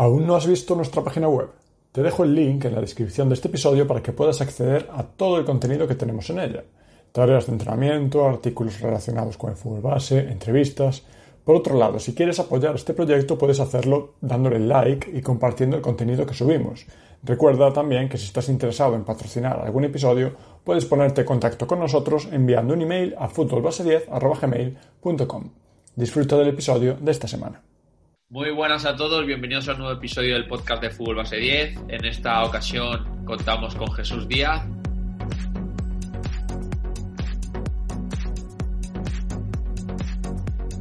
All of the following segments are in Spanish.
¿Aún no has visto nuestra página web? Te dejo el link en la descripción de este episodio para que puedas acceder a todo el contenido que tenemos en ella. Tareas de entrenamiento, artículos relacionados con el fútbol base, entrevistas. Por otro lado, si quieres apoyar este proyecto puedes hacerlo dándole like y compartiendo el contenido que subimos. Recuerda también que si estás interesado en patrocinar algún episodio, puedes ponerte en contacto con nosotros enviando un email a futbolbase10.gmail.com. Disfruta del episodio de esta semana. Muy buenas a todos, bienvenidos a un nuevo episodio del podcast de Fútbol Base 10. En esta ocasión contamos con Jesús Díaz.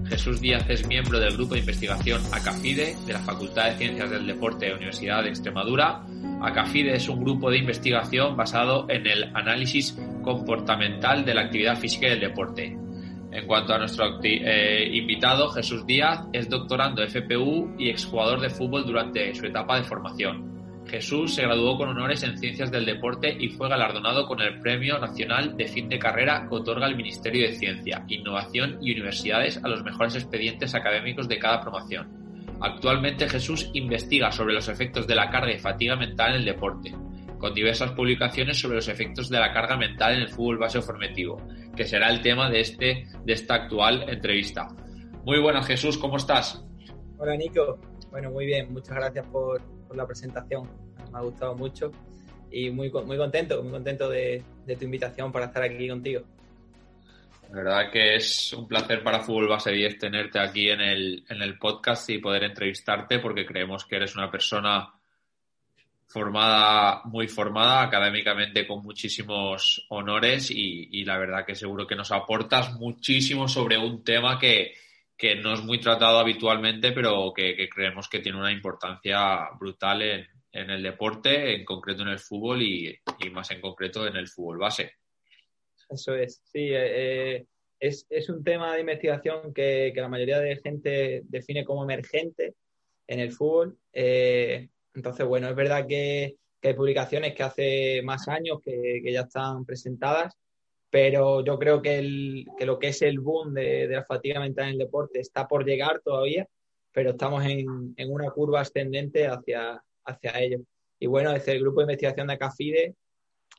Jesús Díaz es miembro del grupo de investigación ACAFIDE de la Facultad de Ciencias del Deporte de la Universidad de Extremadura. ACAFIDE es un grupo de investigación basado en el análisis comportamental de la actividad física y del deporte. En cuanto a nuestro eh, invitado, Jesús Díaz es doctorando FPU y exjugador de fútbol durante su etapa de formación. Jesús se graduó con honores en Ciencias del Deporte y fue galardonado con el Premio Nacional de Fin de Carrera que otorga el Ministerio de Ciencia, Innovación y Universidades a los mejores expedientes académicos de cada promoción. Actualmente Jesús investiga sobre los efectos de la carga y fatiga mental en el deporte, con diversas publicaciones sobre los efectos de la carga mental en el fútbol base formativo, que será el tema de, este, de esta actual entrevista. Muy buenas Jesús, ¿cómo estás? Hola Nico, bueno, muy bien, muchas gracias por, por la presentación, me ha gustado mucho y muy, muy contento, muy contento de, de tu invitación para estar aquí contigo. La verdad que es un placer para Fútbol Base 10 tenerte aquí en el, en el podcast y poder entrevistarte porque creemos que eres una persona formada, muy formada académicamente con muchísimos honores y, y, la verdad que seguro que nos aportas muchísimo sobre un tema que, que no es muy tratado habitualmente, pero que, creemos que tiene una importancia brutal en, en, el deporte, en concreto en el fútbol y, y, más en concreto en el fútbol base. Eso es, sí, eh, es, es, un tema de investigación que, que, la mayoría de gente define como emergente en el fútbol. Eh, entonces, bueno, es verdad que, hay publicaciones que hace más años que, ya están presentadas, pero yo creo que, lo que es el boom de, la fatiga mental en el deporte está por llegar todavía, pero estamos en, una curva ascendente hacia, hacia ello. Y bueno, desde el grupo de investigación de ACAFIDE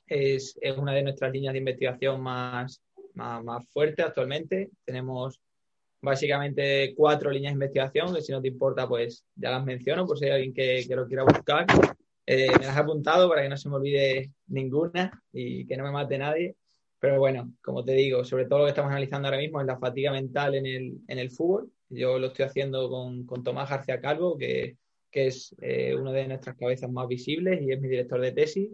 es, es una de nuestras líneas de investigación más, más, más fuertes actualmente. Tenemos básicamente cuatro líneas de investigación, que si no te importa, pues ya las menciono por si hay alguien que, que lo quiera buscar. Eh, me las he apuntado para que no se me olvide ninguna y que no me mate nadie. Pero bueno, como te digo, sobre todo lo que estamos analizando ahora mismo es la fatiga mental en el, en el fútbol. Yo lo estoy haciendo con, con Tomás García Calvo, que, que es eh, una de nuestras cabezas más visibles y es mi director de tesis.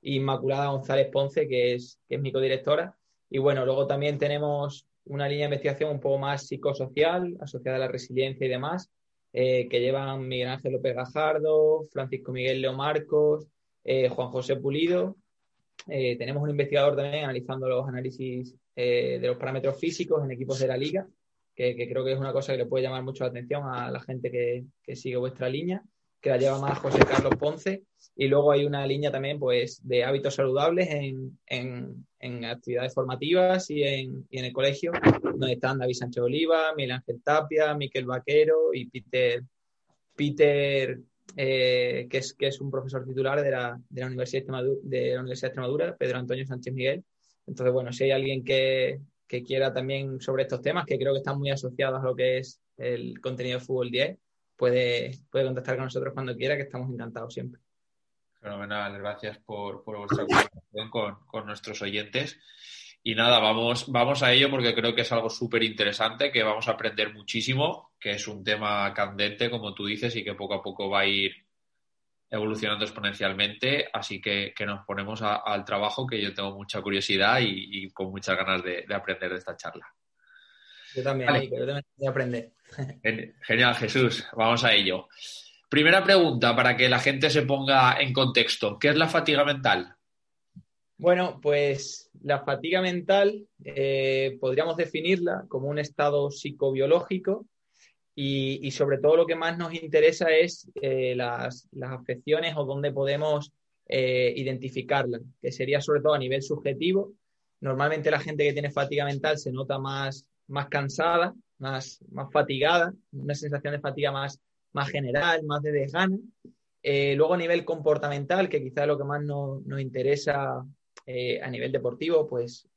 Y Inmaculada González Ponce, que es, que es mi codirectora. Y bueno, luego también tenemos una línea de investigación un poco más psicosocial, asociada a la resiliencia y demás, eh, que llevan Miguel Ángel López Gajardo, Francisco Miguel Leo Marcos, eh, Juan José Pulido. Eh, tenemos un investigador también analizando los análisis de los parámetros físicos en equipos de la liga, que, que, creo que es una cosa que le puede llamar mucho la atención a la gente que, que sigue vuestra línea que la lleva más José Carlos Ponce. Y luego hay una línea también pues, de hábitos saludables en, en, en actividades formativas y en, en, el colegio, donde están David Sánchez Oliva, Miguel Ángel Tapia, Miquel Vaquero y Peter, Peter eh, que, es, que es un profesor titular de la, de la, Universidad de, de la Universidad de Extremadura, Pedro Antonio Sánchez Miguel. Entonces, bueno, si hay alguien que, que quiera también sobre estos temas, que creo que están muy asociados a lo que es el contenido de Fútbol 10, puede, puede contactar con nosotros cuando quiera, que estamos encantados siempre. Fenomenal, gracias por, por vuestra colaboración con, con, nuestros oyentes. Y nada, vamos, vamos a ello porque creo que es algo súper interesante, que vamos a aprender muchísimo, que es un tema candente, como tú dices, y que poco a poco va a ir evolucionando exponencialmente. Así que, que nos ponemos al trabajo, que yo tengo mucha curiosidad y, con muchas ganas de aprender de esta charla. Yo también, vale. yo también voy a aprender. Genial, Jesús. Vamos a ello. Primera pregunta para que la gente se ponga en contexto. ¿Qué es la fatiga mental? Bueno, pues la fatiga mental eh, podríamos definirla como un estado psicobiológico y, sobre todo lo que más nos interesa es eh, las, afecciones o dónde podemos eh, identificarlas, que sería sobre todo a nivel subjetivo. Normalmente la gente que tiene fatiga mental se nota más, más cansada, más, más fatigada, una sensación de fatiga más, más general, más de desgana. Eh, luego a nivel comportamental, que quizá es lo que más nos, interesa a nivel deportivo, pues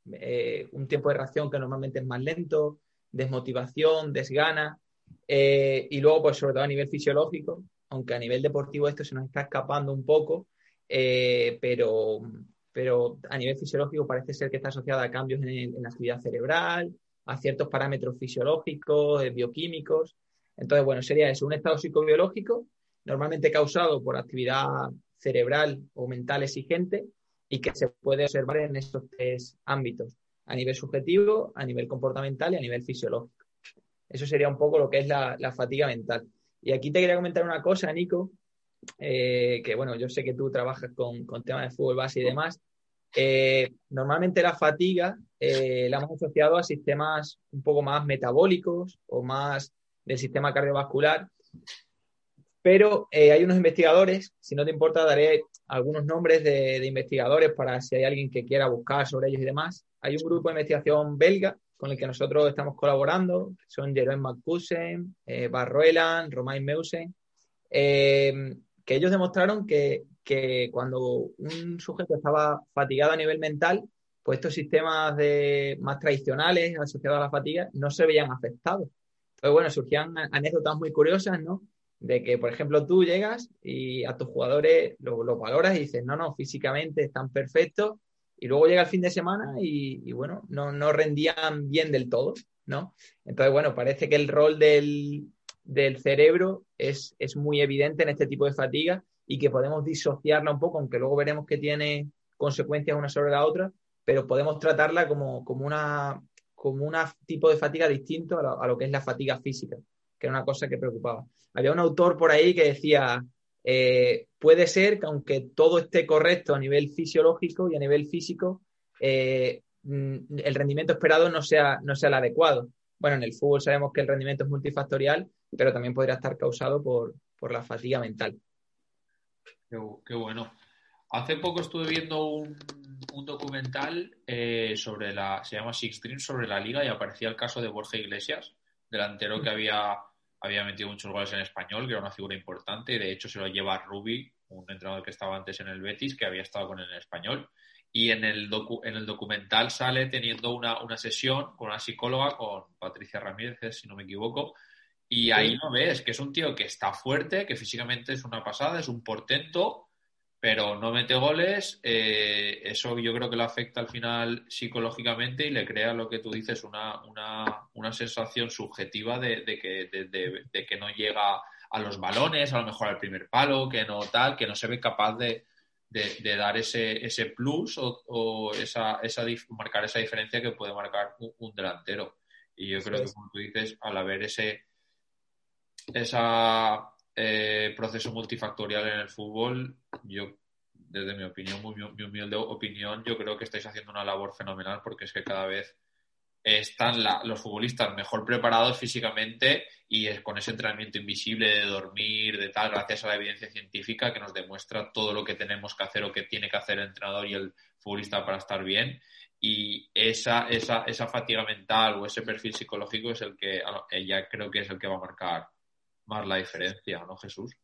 un tiempo de reacción que normalmente es más lento, desmotivación, desgana, eh, y luego, pues sobre todo a nivel fisiológico, aunque a nivel deportivo esto se nos está escapando un poco, eh, pero, pero a nivel fisiológico parece ser que está asociada a cambios en, la actividad cerebral, a ciertos parámetros fisiológicos, eh, bioquímicos. Entonces, bueno, sería eso, un estado psicobiológico normalmente causado por actividad cerebral o mental exigente y que se puede observar en estos tres ámbitos, a nivel subjetivo, a nivel comportamental y a nivel fisiológico. Eso sería un poco lo que es la, fatiga mental. Y aquí te quería comentar una cosa, Nico, eh, que bueno, yo sé que tú trabajas con, temas de fútbol base y demás. Eh, normalmente la fatiga eh, la hemos asociado a sistemas un poco más metabólicos o más del sistema cardiovascular. Pero hay unos investigadores, si no te importa, daré algunos nombres de, de, investigadores para si hay alguien que quiera buscar sobre ellos y demás. Hay un grupo de investigación belga con el que nosotros estamos colaborando, son Jerome McCusen, eh, Barruelan, Romain Meusen, eh, que ellos demostraron que, cuando un sujeto estaba fatigado a nivel mental, pues estos sistemas de, más tradicionales asociados a la fatiga no se veían afectados. Entonces, bueno, surgían anécdotas muy curiosas, ¿no? De que, por ejemplo, tú llegas y a tus jugadores los lo valoras y dices, no, no, físicamente están perfectos, y luego llega el fin de semana y, bueno, no, no, rendían bien del todo, ¿no? Entonces, bueno, parece que el rol del, del cerebro es, es, muy evidente en este tipo de fatiga y que podemos disociarla un poco, aunque luego veremos que tiene consecuencias una sobre la otra, pero podemos tratarla como, como una como un tipo de fatiga distinto a lo, a lo que es la fatiga física, que era una cosa que preocupaba. Había un autor por ahí que decía, eh, puede ser que aunque todo esté correcto a nivel fisiológico y a nivel físico, eh, mm, el rendimiento esperado no sea, no sea el adecuado. Bueno, en el fútbol sabemos que el rendimiento es multifactorial, pero también podría estar causado por, la fatiga mental. Qué, bueno. Hace poco estuve viendo un, documental eh, sobre la, se llama Six Dreams, sobre la liga y aparecía el caso de Borja Iglesias, delantero que había había metido muchos goles en español, que era una figura importante, y de hecho se lo lleva Rubi, un entrenador que estaba antes en el Betis, que había estado con él en español. Y en el, en el documental sale teniendo una, una, sesión con una psicóloga, con Patricia Ramírez, si no me equivoco, y ahí lo ves, que es un tío que está fuerte, que físicamente es una pasada, es un portento, pero no mete goles, eh, eso yo creo que lo afecta al final psicológicamente y le crea lo que tú dices, una, una, sensación subjetiva de, que, de, que no llega a los balones, a lo mejor al primer palo, que no tal, que no se ve capaz de, dar ese, ese plus o, esa, esa, marcar esa diferencia que puede marcar un, delantero. Y yo creo que, como tú dices, al haber ese esa eh, proceso multifactorial en el fútbol, yo, desde mi opinión, muy, humilde opinión, yo creo que estáis haciendo una labor fenomenal porque es que cada vez están los futbolistas mejor preparados físicamente y con ese entrenamiento invisible de dormir, de tal, gracias a la evidencia científica que nos demuestra todo lo que tenemos que hacer o que tiene que hacer el entrenador y el futbolista para estar bien. Y esa, esa, esa fatiga mental o ese perfil psicológico es el que ya creo que es el que va a marcar más la diferencia, ¿no, Jesús?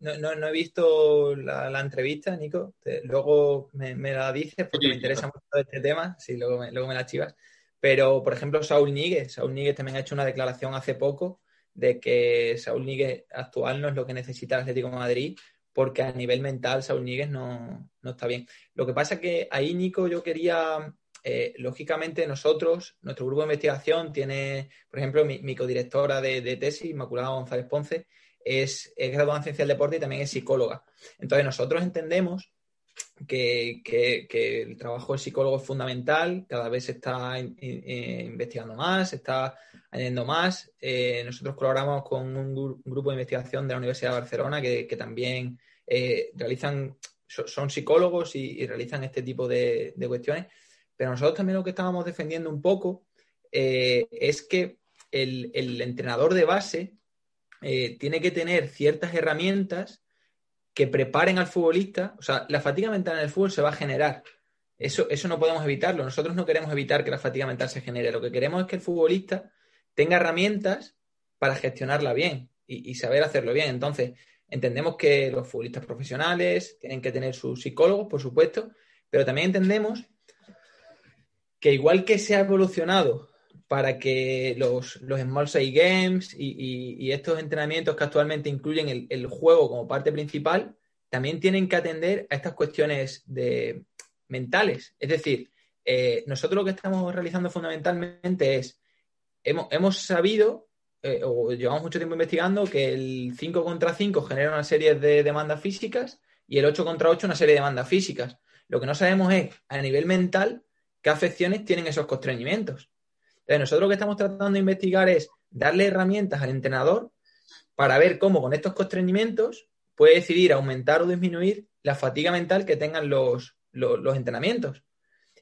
No, no, he visto la, entrevista, Nico. luego me, la dices porque me interesa mucho este tema. Sí, luego me, luego me la chivas. Pero, por ejemplo, Saúl Níguez. Saúl Níguez también ha hecho una declaración hace poco de que Saúl Níguez actual no es lo que necesita el Atlético de Madrid porque a nivel mental Saúl Níguez no, no está bien. Lo que pasa es que ahí, Nico, yo quería eh, lógicamente nosotros, nuestro grupo de investigación tiene, por ejemplo, mi, codirectora de, tesis, Inmaculada González Ponce, es, graduada en ciencia del deporte y también es psicóloga. Entonces nosotros entendemos que, el trabajo del psicólogo es fundamental, cada vez se está investigando más, se está añadiendo más. Eh, nosotros colaboramos con un, grupo de investigación de la Universidad de Barcelona que, también eh, realizan, son psicólogos y, realizan este tipo de, cuestiones, pero nosotros también lo que estábamos defendiendo un poco eh, es que el, el, entrenador de base tiene que tener ciertas herramientas que preparen al futbolista, o sea, la fatiga mental en el fútbol se va a generar. Eso, eso no podemos evitarlo. Nosotros no queremos evitar que la fatiga mental se genere. Lo que queremos es que el futbolista tenga herramientas para gestionarla bien y, saber hacerlo bien. Entonces, entendemos que los futbolistas profesionales tienen que tener sus psicólogos, por supuesto, pero también entendemos que igual que se ha evolucionado para que los, los Small Size Games y, estos entrenamientos que actualmente incluyen el, juego como parte principal, también tienen que atender a estas cuestiones de, mentales. Es decir, eh, nosotros lo que estamos realizando fundamentalmente es, hemos, hemos sabido, eh, o llevamos mucho tiempo investigando, que el 5 contra 5 genera una serie de demandas físicas y el 8 contra 8 una serie de demandas físicas. Lo que no sabemos es, a nivel mental, qué afecciones tienen esos constreñimientos nosotros lo que estamos tratando de investigar es darle herramientas al entrenador para ver cómo con estos constreñimientos puede decidir aumentar o disminuir la fatiga mental que tengan los, entrenamientos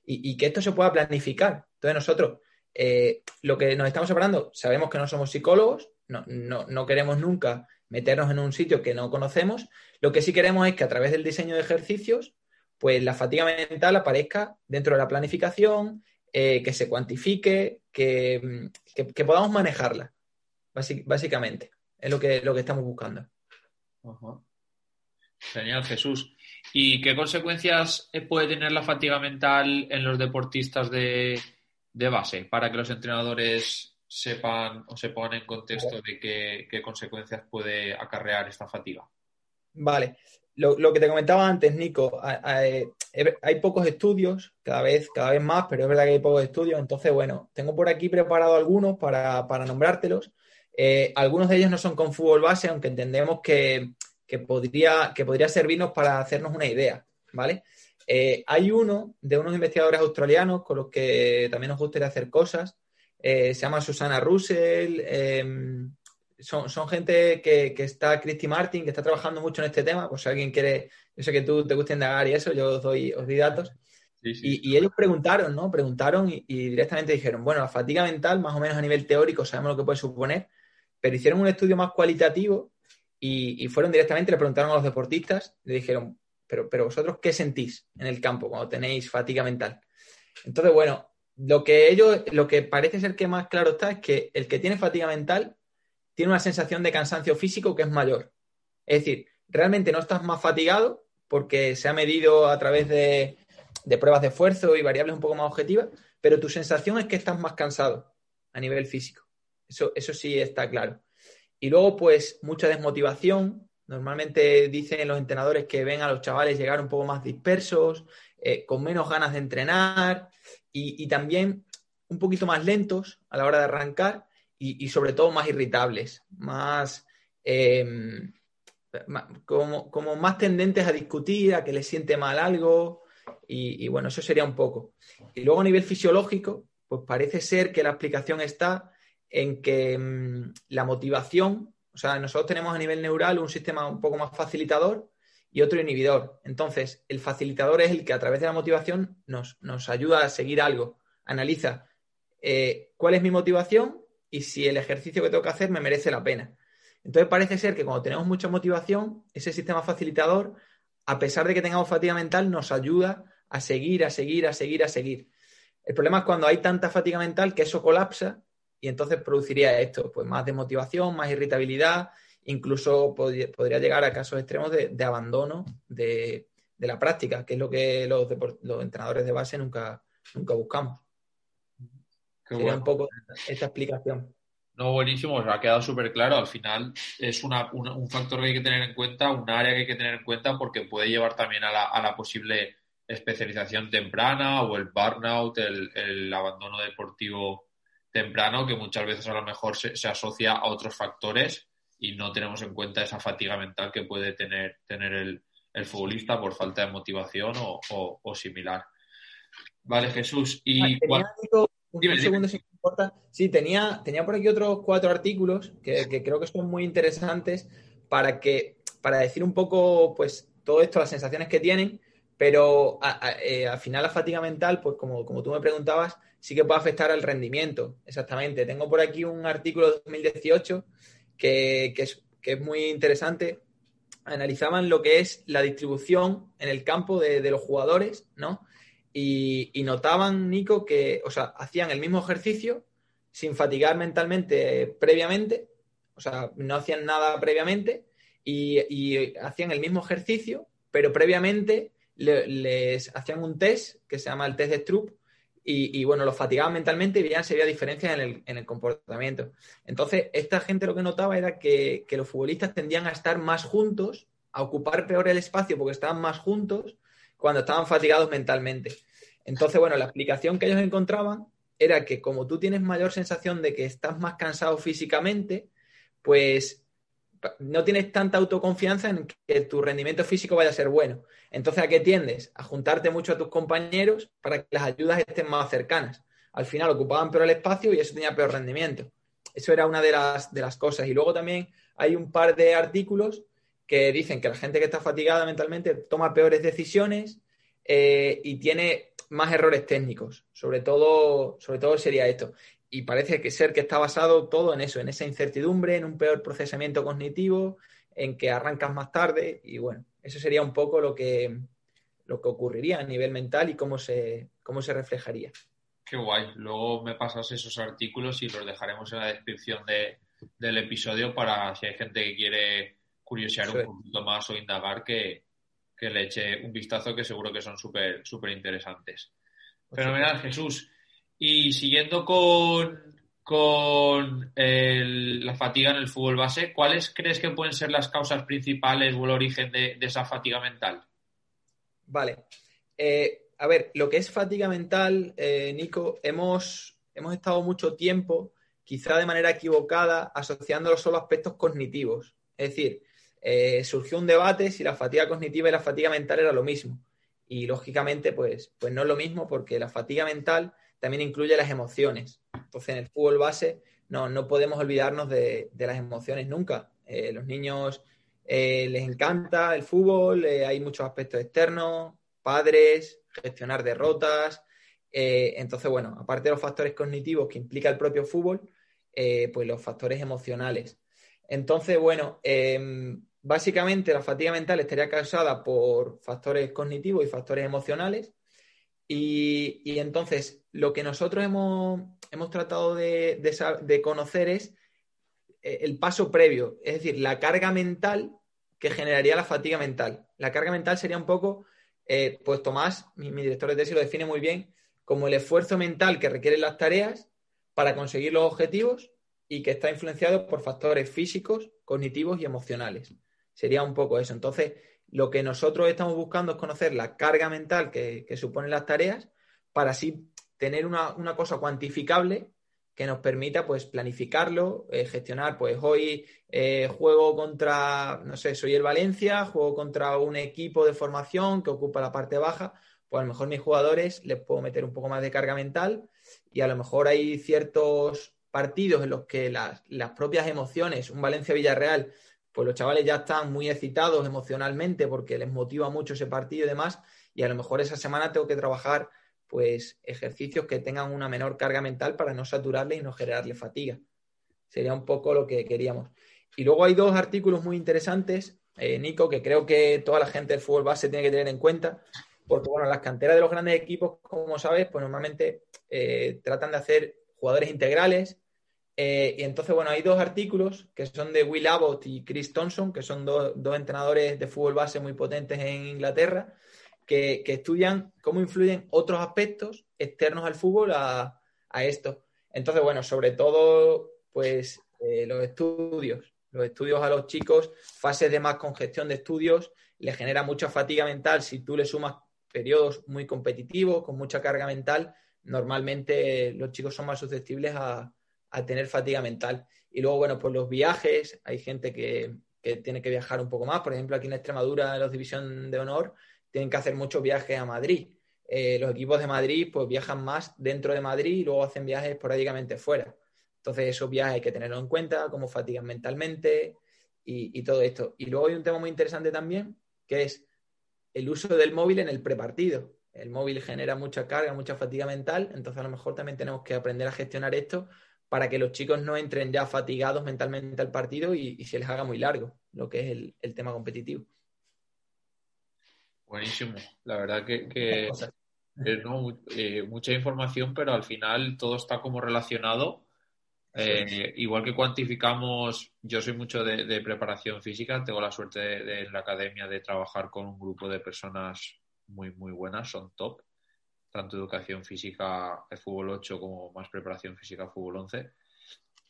y, que esto se pueda planificar. Entonces nosotros eh, lo que nos estamos separando, sabemos que no somos psicólogos, no, no, queremos nunca meternos en un sitio que no conocemos, lo que sí queremos es que a través del diseño de ejercicios, pues la fatiga mental aparezca dentro de la planificación, eh, que se cuantifique, que, podamos manejarla, básicamente. Es lo que, lo que estamos buscando. Genial, Jesús. ¿Y qué consecuencias puede tener la fatiga mental en los deportistas de, base para que los entrenadores sepan o se pongan en contexto de qué consecuencias puede acarrear esta fatiga? Vale, lo, que te comentaba antes, Nico, hay, pocos estudios, cada vez, cada vez más, pero es verdad que hay pocos estudios. Entonces, bueno, tengo por aquí preparado algunos para, nombrártelos. Eh, algunos de ellos no son con fútbol base, aunque entendemos que, podría, que podría servirnos para hacernos una idea, ¿vale? Eh, hay uno de unos investigadores australianos con los que también nos gustaría hacer cosas. Eh, se llama Susana Russell, em, son, son gente que, que, está, Christy Martin, que está trabajando mucho en este tema, pues si alguien quiere, yo sé que tú te gusta indagar y eso, yo os doy, os doy datos. Y, y, ellos preguntaron, ¿no? Preguntaron y, directamente dijeron, bueno, la fatiga mental, más o menos a nivel teórico, sabemos lo que puede suponer, pero hicieron un estudio más cualitativo y, y fueron directamente, le preguntaron a los deportistas, le dijeron, pero, pero vosotros, ¿qué sentís en el campo cuando tenéis fatiga mental? Entonces, bueno, lo que ellos, lo que parece ser que más claro está es que el que tiene fatiga mental tiene una sensación de cansancio físico que es mayor. Es decir, realmente no estás más fatigado porque se ha medido a través de, pruebas de esfuerzo y variables un poco más objetivas, pero tu sensación es que estás más cansado a nivel físico. Eso, eso sí está claro. Y luego, pues, mucha desmotivación. Normalmente dicen los entrenadores que ven a los chavales llegar un poco más dispersos, eh, con menos ganas de entrenar y, y, también un poquito más lentos a la hora de arrancar y, sobre todo más irritables, más, em, como, como, más tendentes a discutir, a que les siente mal algo. Y, bueno, eso sería un poco. Y luego a nivel fisiológico, pues parece ser que la explicación está en que em, la motivación, o sea, nosotros tenemos a nivel neural un sistema un poco más facilitador y otro inhibidor. Entonces, el facilitador es el que a través de la motivación nos, nos ayuda a seguir algo, analiza eh, cuál es mi motivación y si el ejercicio que tengo que hacer me merece la pena. Entonces parece ser que cuando tenemos mucha motivación, ese sistema facilitador, a pesar de que tengamos fatiga mental, nos ayuda a seguir, a seguir, a seguir, a seguir. El problema es cuando hay tanta fatiga mental que eso colapsa y entonces produciría esto, pues más desmotivación, más irritabilidad, incluso podría llegar a casos extremos de, abandono de, la práctica, que es lo que los, los entrenadores de base nunca, nunca buscamos un poco esta explicación. No, buenísimo, ha quedado súper claro. Al final es una, un factor que hay que tener en cuenta, un área que hay que tener en cuenta porque puede llevar también a la, a la posible especialización temprana o el burnout, el, el, abandono deportivo temprano, que muchas veces a lo mejor se, se, asocia a otros factores y no tenemos en cuenta esa fatiga mental que puede tener, tener el, el futbolista por falta de motivación o, similar. Vale, Jesús. Y un segundo si me importa. Sí, tenía, tenía por aquí otros cuatro artículos que, creo que son muy interesantes para que, para decir un poco, pues, todo esto, las sensaciones que tienen, pero eh, al final la fatiga mental, pues como, como tú me preguntabas, sí que puede afectar al rendimiento. Exactamente. Tengo por aquí un artículo de 2018 que, que, es, que es muy interesante. Analizaban lo que es la distribución en el campo de, de los jugadores, ¿no? Y, notaban, Nico, que, o sea, hacían el mismo ejercicio sin fatigar mentalmente previamente, o sea, no hacían nada previamente y, hacían el mismo ejercicio, pero previamente les hacían un test que se llama el test de Stroop y, bueno, los fatigaban mentalmente y veían si había diferencias en el, en el, comportamiento. Entonces, esta gente lo que notaba era que, que los futbolistas tendían a estar más juntos, a ocupar peor el espacio porque estaban más juntos cuando estaban fatigados mentalmente. Entonces, bueno, la explicación que ellos encontraban era que como tú tienes mayor sensación de que estás más cansado físicamente, pues no tienes tanta autoconfianza en que tu rendimiento físico vaya a ser bueno. Entonces, ¿a qué tiendes? A juntarte mucho a tus compañeros para que las ayudas estén más cercanas. Al final ocupaban peor el espacio y eso tenía peor rendimiento. Eso era una de las, de las cosas. Y luego también hay un par de artículos que dicen que la gente que está fatigada mentalmente toma peores decisiones eh, y tiene más errores técnicos. Sobre todo, sobre todo sería esto. Y parece que ser que está basado todo en eso, en esa incertidumbre, en un peor procesamiento cognitivo, en que arrancas más tarde. Y bueno, eso sería un poco lo que, lo que ocurriría a nivel mental y cómo se, cómo se reflejaría. Qué guay. Luego me pasas esos artículos y los dejaremos en la descripción del episodio para si hay gente que quiere curiosear un poquito más o indagar que, que le eche un vistazo que seguro que son súper súper interesantes. Fenomenal, Jesús. Y siguiendo con, con la fatiga en el fútbol base, ¿cuáles crees que pueden ser las causas principales o el origen de, esa fatiga mental? Vale. Eh, a ver, lo que es fatiga mental, eh, Nico, hemos, hemos estado mucho tiempo, quizá de manera equivocada, asociándolo solo a aspectos cognitivos. Es decir, eh, surgió un debate si la fatiga cognitiva y la fatiga mental era lo mismo. Y lógicamente, pues, pues no es lo mismo porque la fatiga mental también incluye las emociones. Entonces, en el fútbol base no, no podemos olvidarnos de, las emociones nunca. Eh, los niños eh, les encanta el fútbol, hay muchos aspectos externos, padres, gestionar derrotas. entonces, bueno, aparte de los factores cognitivos que implica el propio fútbol, pues los factores emocionales. Entonces, bueno, em, Básicamente, la fatiga mental estaría causada por factores cognitivos y factores emocionales. Y, entonces, lo que nosotros hemos, tratado de, conocer es eh, el paso previo, es decir, la carga mental que generaría la fatiga mental. La carga mental sería un poco, eh, pues Tomás, mi, director de tesis, lo define muy bien como el esfuerzo mental que requieren las tareas para conseguir los objetivos y que está influenciado por factores físicos, cognitivos y emocionales. Sería un poco eso. Entonces, lo que nosotros estamos buscando es conocer la carga mental que, suponen las tareas para así tener una, cosa cuantificable que nos permita pues planificarlo, eh, gestionar, pues hoy eh, juego contra, no sé, soy el Valencia, juego contra un equipo de formación que ocupa la parte baja, pues a lo mejor mis jugadores les puedo meter un poco más de carga mental y a lo mejor hay ciertos partidos en los que las, las propias emociones, un Valencia-Villarreal, pues los chavales ya están muy excitados emocionalmente porque les motiva mucho ese partido y demás, y a lo mejor esa semana tengo que trabajar pues ejercicios que tengan una menor carga mental para no saturarle y no generarle fatiga. Sería un poco lo que queríamos. Y luego hay dos artículos muy interesantes, eh, Nico, que creo que toda la gente del fútbol base tiene que tener en cuenta, porque bueno, las canteras de los grandes equipos, como sabes, pues normalmente eh, tratan de hacer jugadores integrales, eh, y entonces, bueno, hay dos artículos que son de Will Abbott y Chris Thompson, que son dos entrenadores de fútbol base muy potentes en Inglaterra, que, estudian cómo influyen otros aspectos externos al fútbol a, esto. Entonces, bueno, sobre todo, pues eh, los estudios. Los estudios a los chicos, fases de más congestión de estudios, les genera mucha fatiga mental. Si tú le sumas periodos muy competitivos, con mucha carga mental, normalmente los chicos son más susceptibles a, a tener fatiga mental. Y luego, bueno, pues los viajes, hay gente que, que tiene que viajar un poco más. Por ejemplo, aquí en Extremadura, la División de Honor, tienen que hacer muchos viajes a Madrid. Eh, los equipos de Madrid pues viajan más dentro de Madrid y luego hacen viajes esporádicamente fuera. Entonces esos viajes hay que tenerlo en cuenta, cómo fatigan mentalmente y, todo esto. Y luego hay un tema muy interesante también, que es el uso del móvil en el prepartido. El móvil genera mucha carga, mucha fatiga mental, entonces a lo mejor también tenemos que aprender a gestionar esto para que los chicos no entren ya fatigados mentalmente al partido y, se les haga muy largo lo que es el tema competitivo. Buenísimo. La verdad que, que eh, mucha información, pero al final todo está como relacionado. Eh, igual que cuantificamos, yo soy mucho de, preparación física, tengo la suerte de, en la academia de trabajar con un grupo de personas muy, muy buenas, son top, tanto educación física, el fútbol 8 como más preparación física, fútbol 11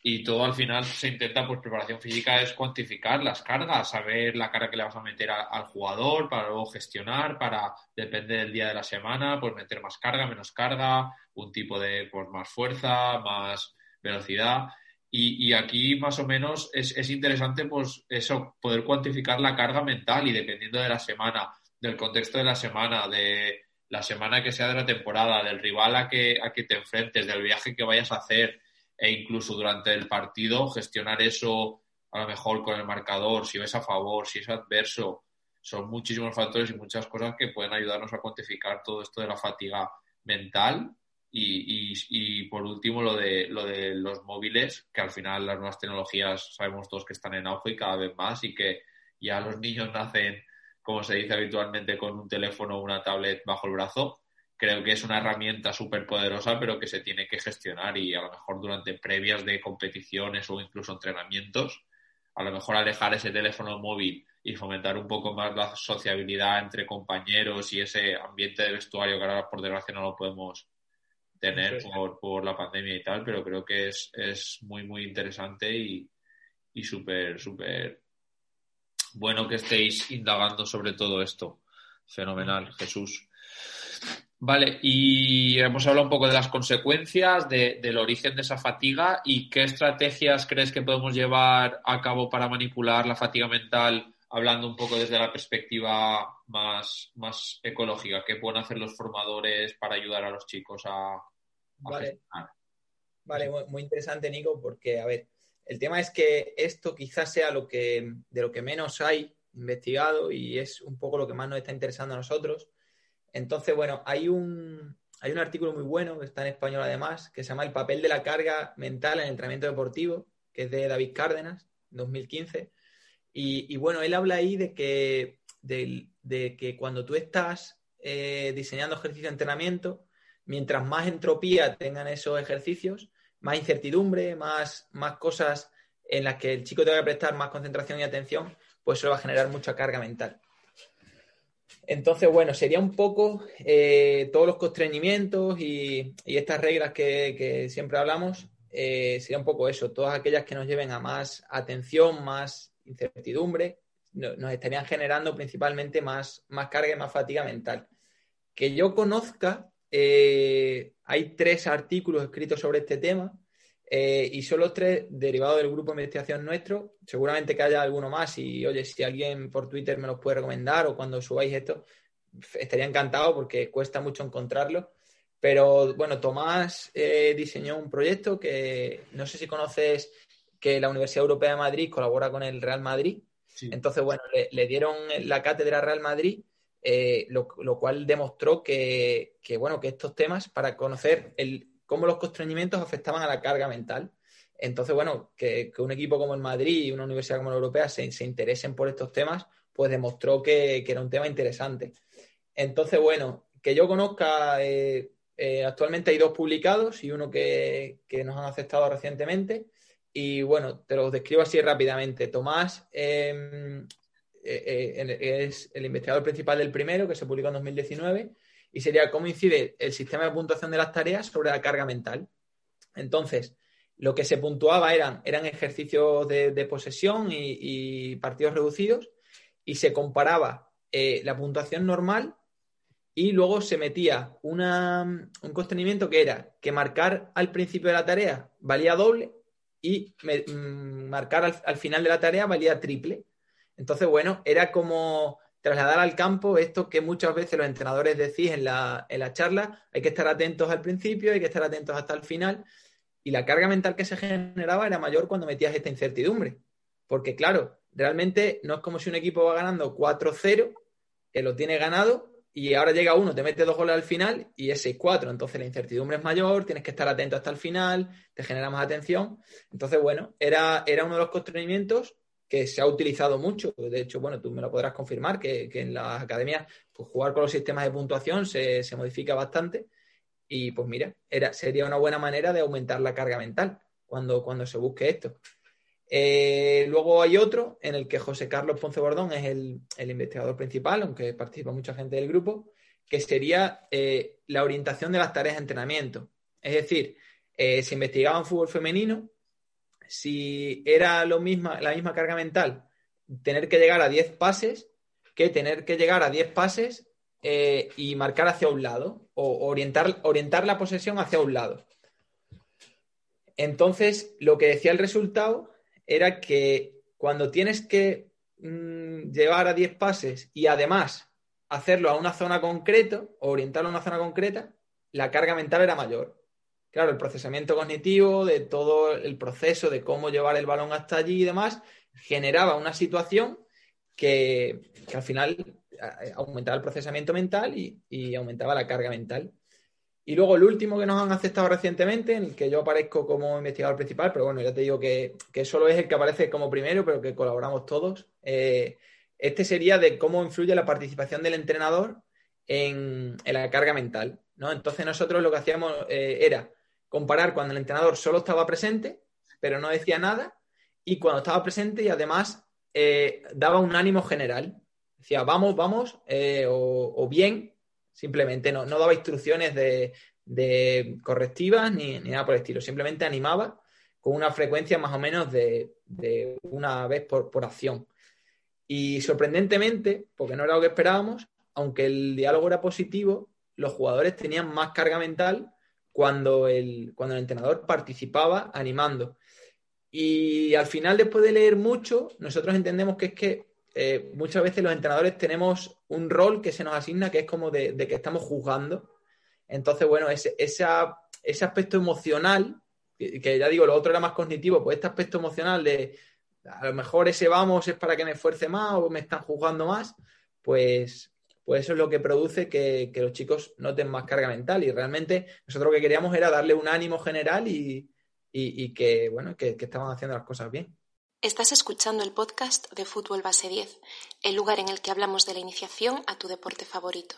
y todo al final se intenta, pues preparación física es cuantificar las cargas, saber la carga que le vas a meter al jugador para luego gestionar, para, depender del día de la semana, pues meter más carga, menos carga, un tipo de, pues más fuerza, más velocidad. Y, aquí más o menos es, es, interesante, pues eso, poder cuantificar la carga mental y dependiendo de la semana, del contexto de la semana, de la semana que sea de la temporada, del rival a que, a que te enfrentes, del viaje que vayas a hacer, e incluso durante el partido gestionar eso a lo mejor con el marcador, si ves a favor, si es adverso, son muchísimos factores y muchas cosas que pueden ayudarnos a cuantificar todo esto de la fatiga mental. Y, y, por último lo de, lo de los móviles, que al final las nuevas tecnologías sabemos todos que están en auge y cada vez más y que ya los niños nacen, como se dice habitualmente, con un teléfono o una tablet bajo el brazo creo que es una herramienta súper poderosa, pero que se tiene que gestionar y a lo mejor durante previas de competiciones o incluso entrenamientos, a lo mejor alejar ese teléfono móvil y fomentar un poco más la sociabilidad entre compañeros y ese ambiente de vestuario que ahora por desgracia no lo podemos tener por, por, la pandemia y tal, pero creo que es, es muy, muy interesante y, y súper, súper bueno que estéis indagando sobre todo esto. Fenomenal, Jesús. Vale, y hemos hablado un poco de las consecuencias, del origen de esa fatiga y qué estrategias crees que podemos llevar a cabo para manipular la fatiga mental, hablando un poco desde la perspectiva más, más ecológica. ¿Qué pueden hacer los formadores para ayudar a los chicos a, vale. Vale, muy, interesante, Nico, porque, a ver, el tema es que esto quizás sea lo que, de lo que menos hay investigado y es un poco lo que más nos está interesando a nosotros entonces, bueno, hay un, hay un artículo muy bueno, que está en español además, que se llama El papel de la carga mental en el entrenamiento deportivo, que es de David Cárdenas, 2015. Y, bueno, él habla ahí de que, de, que cuando tú estás eh, diseñando ejercicios de entrenamiento, mientras más entropía tengan esos ejercicios, más incertidumbre, más, más cosas en las que el chico tenga que prestar más concentración y atención, pues eso va a generar mucha carga mental. Entonces, bueno, sería un poco eh, todos los constreñimientos y, estas reglas que, siempre hablamos, eh, sería un poco eso, todas aquellas que nos lleven a más atención, más incertidumbre, nos estarían generando principalmente más, más carga y más fatiga mental. Que yo conozca, eh, hay tres artículos escritos sobre este tema eh, y son los tres derivados del grupo de investigación nuestro. Seguramente que haya alguno más y, oye, si alguien por Twitter me los puede recomendar o cuando subáis esto, estaría encantado porque cuesta mucho encontrarlo. Pero bueno, Tomás eh, diseñó un proyecto que no sé si conoces que la Universidad Europea de Madrid colabora con el Real Madrid. Entonces, bueno, le, dieron la cátedra Real Madrid, eh, lo, cual demostró que, bueno, que estos temas, para conocer cómo los constreñimientos afectaban a la carga mental. Entonces, bueno, que, un equipo como el Madrid y una universidad como la Europea se, interesen por estos temas, pues demostró que, era un tema interesante. Entonces, bueno, que yo conozca, eh, eh, actualmente hay dos publicados y uno que, nos han aceptado recientemente. Y bueno, te los describo así rápidamente. Tomás em, eh, es el investigador principal del primero, que se publicó en 2019 y sería cómo incide el sistema de puntuación de las tareas sobre la carga mental. Entonces, lo que se puntuaba eran, eran ejercicios de, posesión y, partidos reducidos y se comparaba eh, la puntuación normal y luego se metía un contenimiento que era que marcar al principio de la tarea valía doble y mm, marcar al, final de la tarea valía triple. Entonces, bueno, era como trasladar al campo esto que muchas veces los entrenadores decís en la, en la charla, hay que estar atentos al principio, hay que estar atentos hasta el final, y la carga mental que se generaba era mayor cuando metías esta incertidumbre. Porque claro, realmente no es como si un equipo va ganando 4-0, que lo tiene ganado, y ahora llega uno, te mete dos goles al final y es 6-4. Entonces la incertidumbre es mayor, tienes que estar atento hasta el final, te genera más atención. Entonces, bueno, era, era uno de los constreñimientos que se ha utilizado mucho. De hecho, bueno, tú me lo podrás confirmar, que, en las academias pues, jugar con los sistemas de puntuación se, modifica bastante. Y pues mira, sería una buena manera de aumentar la carga mental cuando, cuando se busque esto. Eh, luego hay otro en el que José Carlos Ponce Bordón es el, investigador principal, aunque participa mucha gente del grupo, que sería eh, la orientación de las tareas de entrenamiento. Es decir, eh, se investigaba en fútbol femenino, si era lo misma, la misma carga mental tener que llegar a 10 pases que tener que llegar a 10 pases y marcar hacia un lado o orientar, orientar la posesión hacia un lado. Entonces, lo que decía el resultado era que cuando tienes que mm, llevar a 10 pases y además hacerlo a una zona concreta o orientarlo a una zona concreta, la carga mental era mayor. Claro, el procesamiento cognitivo de todo el proceso de cómo llevar el balón hasta allí y demás generaba una situación que, al final eh, aumentaba el procesamiento mental y aumentaba la carga mental. Y luego el último que nos han aceptado recientemente, en el que yo aparezco como investigador principal, pero bueno, ya te digo que, solo es el que aparece como primero, pero que colaboramos todos. Eh, este sería de cómo influye la participación del entrenador en, la carga mental. ¿no? Entonces nosotros lo que hacíamos eh, era comparar cuando el entrenador solo estaba presente, pero no decía nada, y cuando estaba presente y además eh, daba un ánimo general. Decía, vamos, vamos, o bien, Simplemente no, daba instrucciones de, correctivas ni, nada por el estilo. Simplemente animaba con una frecuencia más o menos de, una vez por, acción. Y sorprendentemente, porque no era lo que esperábamos, aunque el diálogo era positivo, los jugadores tenían más carga mental cuando el, cuando el entrenador participaba animando. Y al final, después de leer mucho, nosotros entendemos que es que eh, muchas veces los entrenadores tenemos un rol que se nos asigna que es como de, que estamos juzgando. Entonces, bueno, ese, ese aspecto emocional, que, ya digo, lo otro era más cognitivo, pues este aspecto emocional de a lo mejor ese vamos es para que me esfuerce más o me están juzgando más, pues, pues eso es lo que produce que, los chicos noten más carga mental. Y realmente nosotros lo que queríamos era darle un ánimo general y, que, bueno, que estaban haciendo las cosas bien. Estás escuchando el podcast de Fútbol Base 10, el lugar en el que hablamos de la iniciación a tu deporte favorito.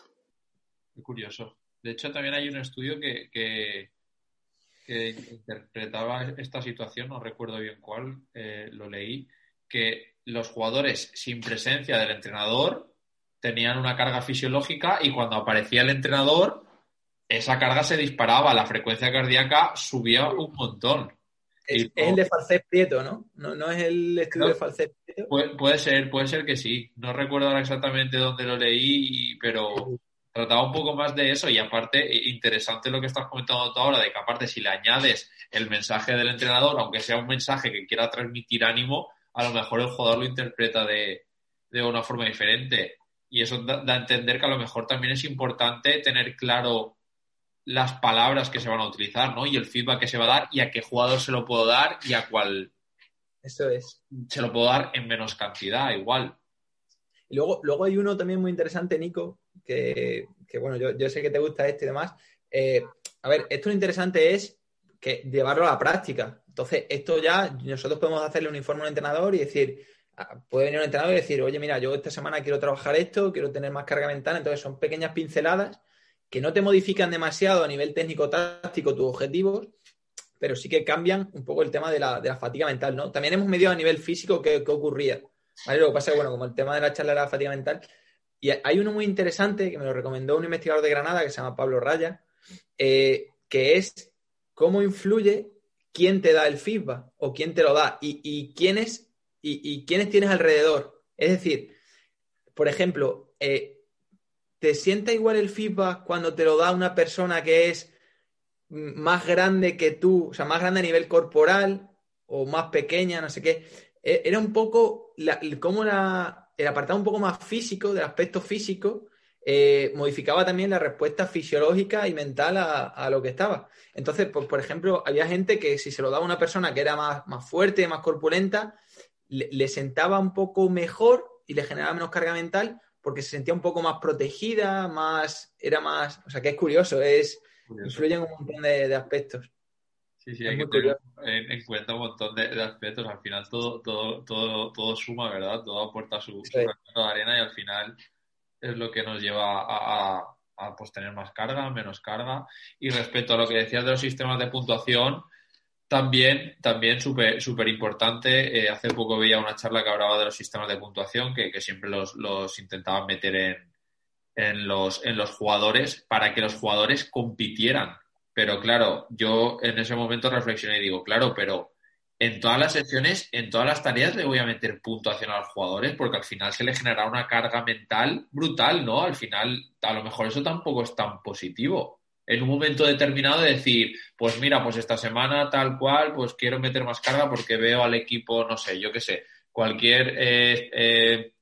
Qué curioso. De hecho, también hay un estudio que, interpretaba esta situación, no recuerdo bien cuál, eh, lo leí, que los jugadores sin presencia del entrenador tenían una carga fisiológica y cuando aparecía el entrenador, esa carga se disparaba, la frecuencia cardíaca subía un montón. Es, el de Falcés Prieto, ¿no? ¿no? es el estudio de Falcés Prieto. Puede, ser, puede ser que sí. No recuerdo ahora exactamente dónde lo leí, pero trataba un poco más de eso. Y aparte, interesante lo que estás comentando tú ahora, de que aparte si le añades el mensaje del entrenador, aunque sea un mensaje que quiera transmitir ánimo, a lo mejor el jugador lo interpreta de, de una forma diferente. Y eso da a entender que a lo mejor también es importante tener claro las palabras que se van a utilizar, ¿no? Y el feedback que se va a dar y a qué jugador se lo puedo dar y a cuál Eso es. se lo puedo dar en menos cantidad, igual. Y luego, luego hay uno también muy interesante, Nico, que, bueno, yo, sé que te gusta este y demás. Eh, a ver, esto lo interesante es que llevarlo a la práctica. Entonces, esto ya nosotros podemos hacerle un informe a un entrenador y decir, puede venir un entrenador y decir, oye, mira, yo esta semana quiero trabajar esto, quiero tener más carga mental. Entonces, son pequeñas pinceladas que no te modifican demasiado a nivel técnico-táctico tus objetivos, pero sí que cambian un poco el tema de la, fatiga mental, ¿no? También hemos medido a nivel físico qué, ocurría. Lo que pasa es bueno, como el tema de la charla era la fatiga mental, y hay uno muy interesante que me lo recomendó un investigador de Granada que se llama Pablo Raya, eh, que es cómo influye quién te da el feedback o quién te lo da y, quiénes, y, quiénes tienes alrededor. Es decir, por ejemplo, eh, ¿te sienta igual el feedback cuando te lo da una persona que es más grande que tú, o sea, más grande a nivel corporal o más pequeña, no sé qué? e, era un poco como el apartado un poco más físico, del aspecto físico, eh, modificaba también la respuesta fisiológica y mental a, lo que estaba. Entonces, pues, por ejemplo, había gente que si se lo daba a una persona que era más fuerte, más corpulenta, le, sentaba un poco mejor y le generaba menos carga mental porque se sentía un poco más protegida, más, era más, o sea, que es curioso, es, influye en un montón de, aspectos. Sí, sí, hay que tener en, cuenta un montón de, aspectos. Al final todo, todo, todo, todo suma, ¿verdad? Todo aporta su, su de arena y al final es lo que nos lleva a, a, pues, tener más carga, menos carga. Y respecto a lo que decías de los sistemas de puntuación, también, también súper super importante, eh, hace poco veía una charla que hablaba de los sistemas de puntuación, que, que siempre los, los, intentaban meter en, en, los, en los jugadores para que los jugadores compitieran. Pero claro, yo en ese momento reflexioné y digo, claro, pero en todas las sesiones, en todas las tareas le voy a meter puntuación a los jugadores porque al final se le generará una carga mental brutal, ¿no? Al final, a lo mejor eso tampoco es tan positivo. En un momento determinado de decir, pues mira, pues esta semana tal cual, pues quiero meter más carga porque veo al equipo, no sé, yo qué sé, cualquier eh, eh,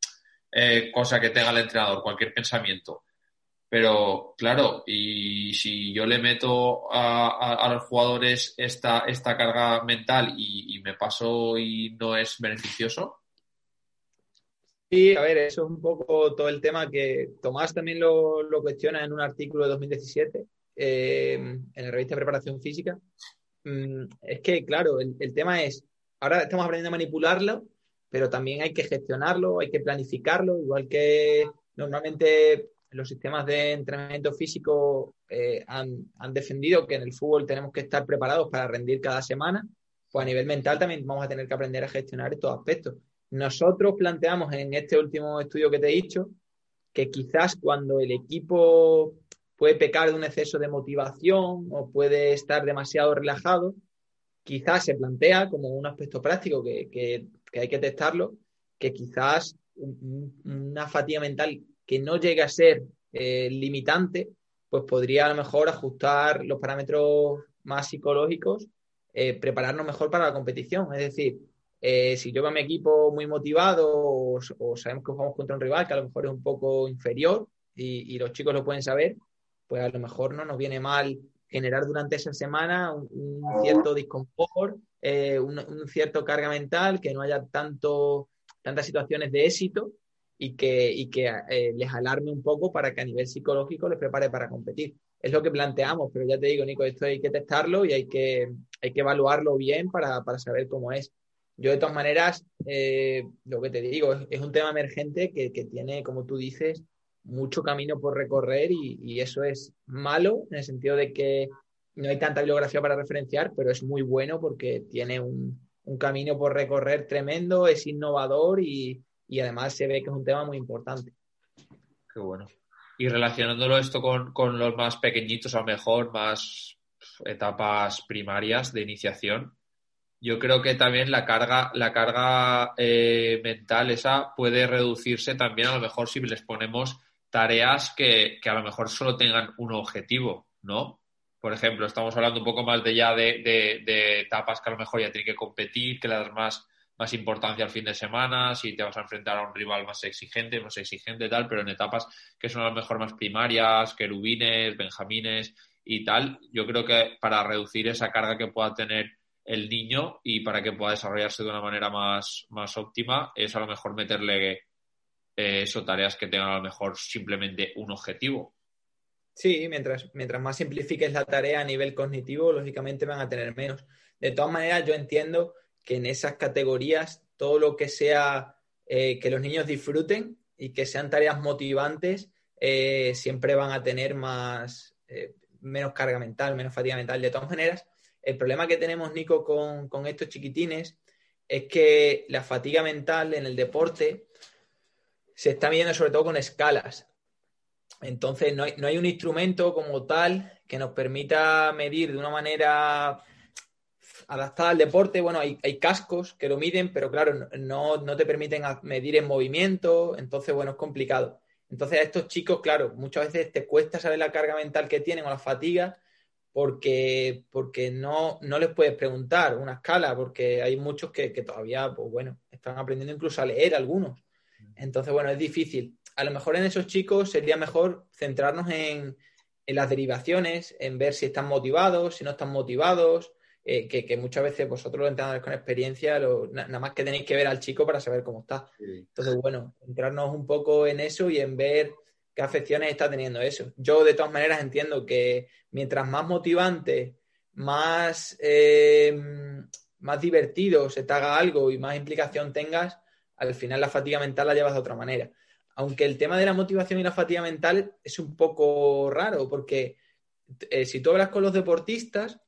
eh, cosa que tenga el entrenador, cualquier pensamiento pero claro, y si yo le meto a, los jugadores esta, esta carga mental y, me paso y no es beneficioso. Sí, a ver, eso es un poco todo el tema que Tomás también lo, cuestiona en un artículo de 2017 eh, en la revista Preparación Física. Mm, es que, claro, el, tema es, ahora estamos aprendiendo a manipularlo, pero también hay que gestionarlo, hay que planificarlo, igual que normalmente los sistemas de entrenamiento físico eh, han, defendido que en el fútbol tenemos que estar preparados para rendir cada semana, pues a nivel mental también vamos a tener que aprender a gestionar estos aspectos. Nosotros planteamos en este último estudio que te he dicho que quizás cuando el equipo puede pecar de un exceso de motivación o puede estar demasiado relajado, quizás se plantea como un aspecto práctico que, hay que testarlo, que quizás una fatiga mental que no llegue a ser eh, limitante, pues podría a lo mejor ajustar los parámetros más psicológicos, eh, prepararnos mejor para la competición. Es decir, eh, si yo veo a mi equipo muy motivado o, sabemos que jugamos contra un rival que a lo mejor es un poco inferior y, los chicos lo pueden saber, pues a lo mejor no nos viene mal generar durante esa semana un, cierto disconfort, un, un, cierto carga mental, que no haya tanto, tantas situaciones de éxito y que, y que eh, les alarme un poco para que a nivel psicológico les prepare para competir. Es lo que planteamos, pero ya te digo, Nico, esto hay que testarlo y hay que, hay que evaluarlo bien para, para saber cómo es. Yo, de todas maneras, eh, lo que te digo, es, un tema emergente que, que, tiene, como tú dices, mucho camino por recorrer y, eso es malo en el sentido de que no hay tanta bibliografía para referenciar, pero es muy bueno porque tiene un, camino por recorrer tremendo, es innovador y, y además se ve que es un tema muy importante. Qué bueno. Y relacionándolo esto con, los más pequeñitos, a lo mejor más etapas primarias de iniciación, yo creo que también la carga, la carga eh, mental esa puede reducirse también a lo mejor si les ponemos tareas que, a lo mejor solo tengan un objetivo, ¿no? Por ejemplo, estamos hablando un poco más de ya de, de etapas que a lo mejor ya tienen que competir, que las más más importancia al fin de semana, si te vas a enfrentar a un rival más exigente, más exigente tal, pero en etapas que son a lo mejor más primarias, querubines, benjamines y tal, yo creo que para reducir esa carga que pueda tener el niño y para que pueda desarrollarse de una manera más, más óptima, es a lo mejor meterle eh, tareas que tengan a lo mejor simplemente un objetivo. Sí, mientras, mientras más simplifiques la tarea a nivel cognitivo, lógicamente van a tener menos. De todas maneras, yo entiendo que en esas categorías todo lo que sea eh, que los niños disfruten y que sean tareas motivantes eh, siempre van a tener más eh, menos carga mental, menos fatiga mental. De todas maneras, el problema que tenemos, Nico, con, con estos chiquitines es que la fatiga mental en el deporte se está midiendo sobre todo con escalas. Entonces, no hay, no hay, un instrumento como tal que nos permita medir de una manera adaptada al deporte, bueno, hay, cascos que lo miden, pero claro, no, no te permiten medir en movimiento, entonces, bueno, es complicado. Entonces, a estos chicos, claro, muchas veces te cuesta saber la carga mental que tienen o la fatiga, porque, porque no, no les puedes preguntar una escala, porque hay muchos que, que todavía, pues bueno, están aprendiendo incluso a leer algunos. Entonces, bueno, es difícil. A lo mejor en esos chicos sería mejor centrarnos en, en las derivaciones, en ver si están motivados, si no están motivados, eh, que, muchas veces vosotros los entrenadores con experiencia, nada más que tenéis que ver al chico para saber cómo está. Entonces, bueno, centrarnos un poco en eso y en ver qué afecciones está teniendo eso. Yo de todas maneras entiendo que mientras más motivante, más, eh, más divertido se te haga algo y más implicación tengas, al final la fatiga mental la llevas de otra manera. Aunque el tema de la motivación y la fatiga mental es un poco raro, porque eh, si tú hablas con los deportistas,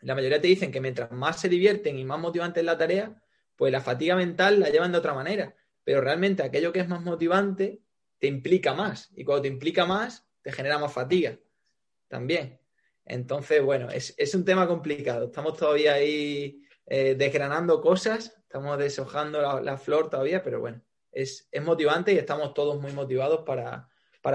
la mayoría te dicen que mientras más se divierten y más motivante es la tarea, pues la fatiga mental la llevan de otra manera. Pero realmente aquello que es más motivante te implica más. Y cuando te implica más, te genera más fatiga también. Entonces, bueno, es, un tema complicado. Estamos todavía ahí eh, desgranando cosas, estamos deshojando la, flor todavía, pero bueno, es, motivante y estamos todos muy motivados para,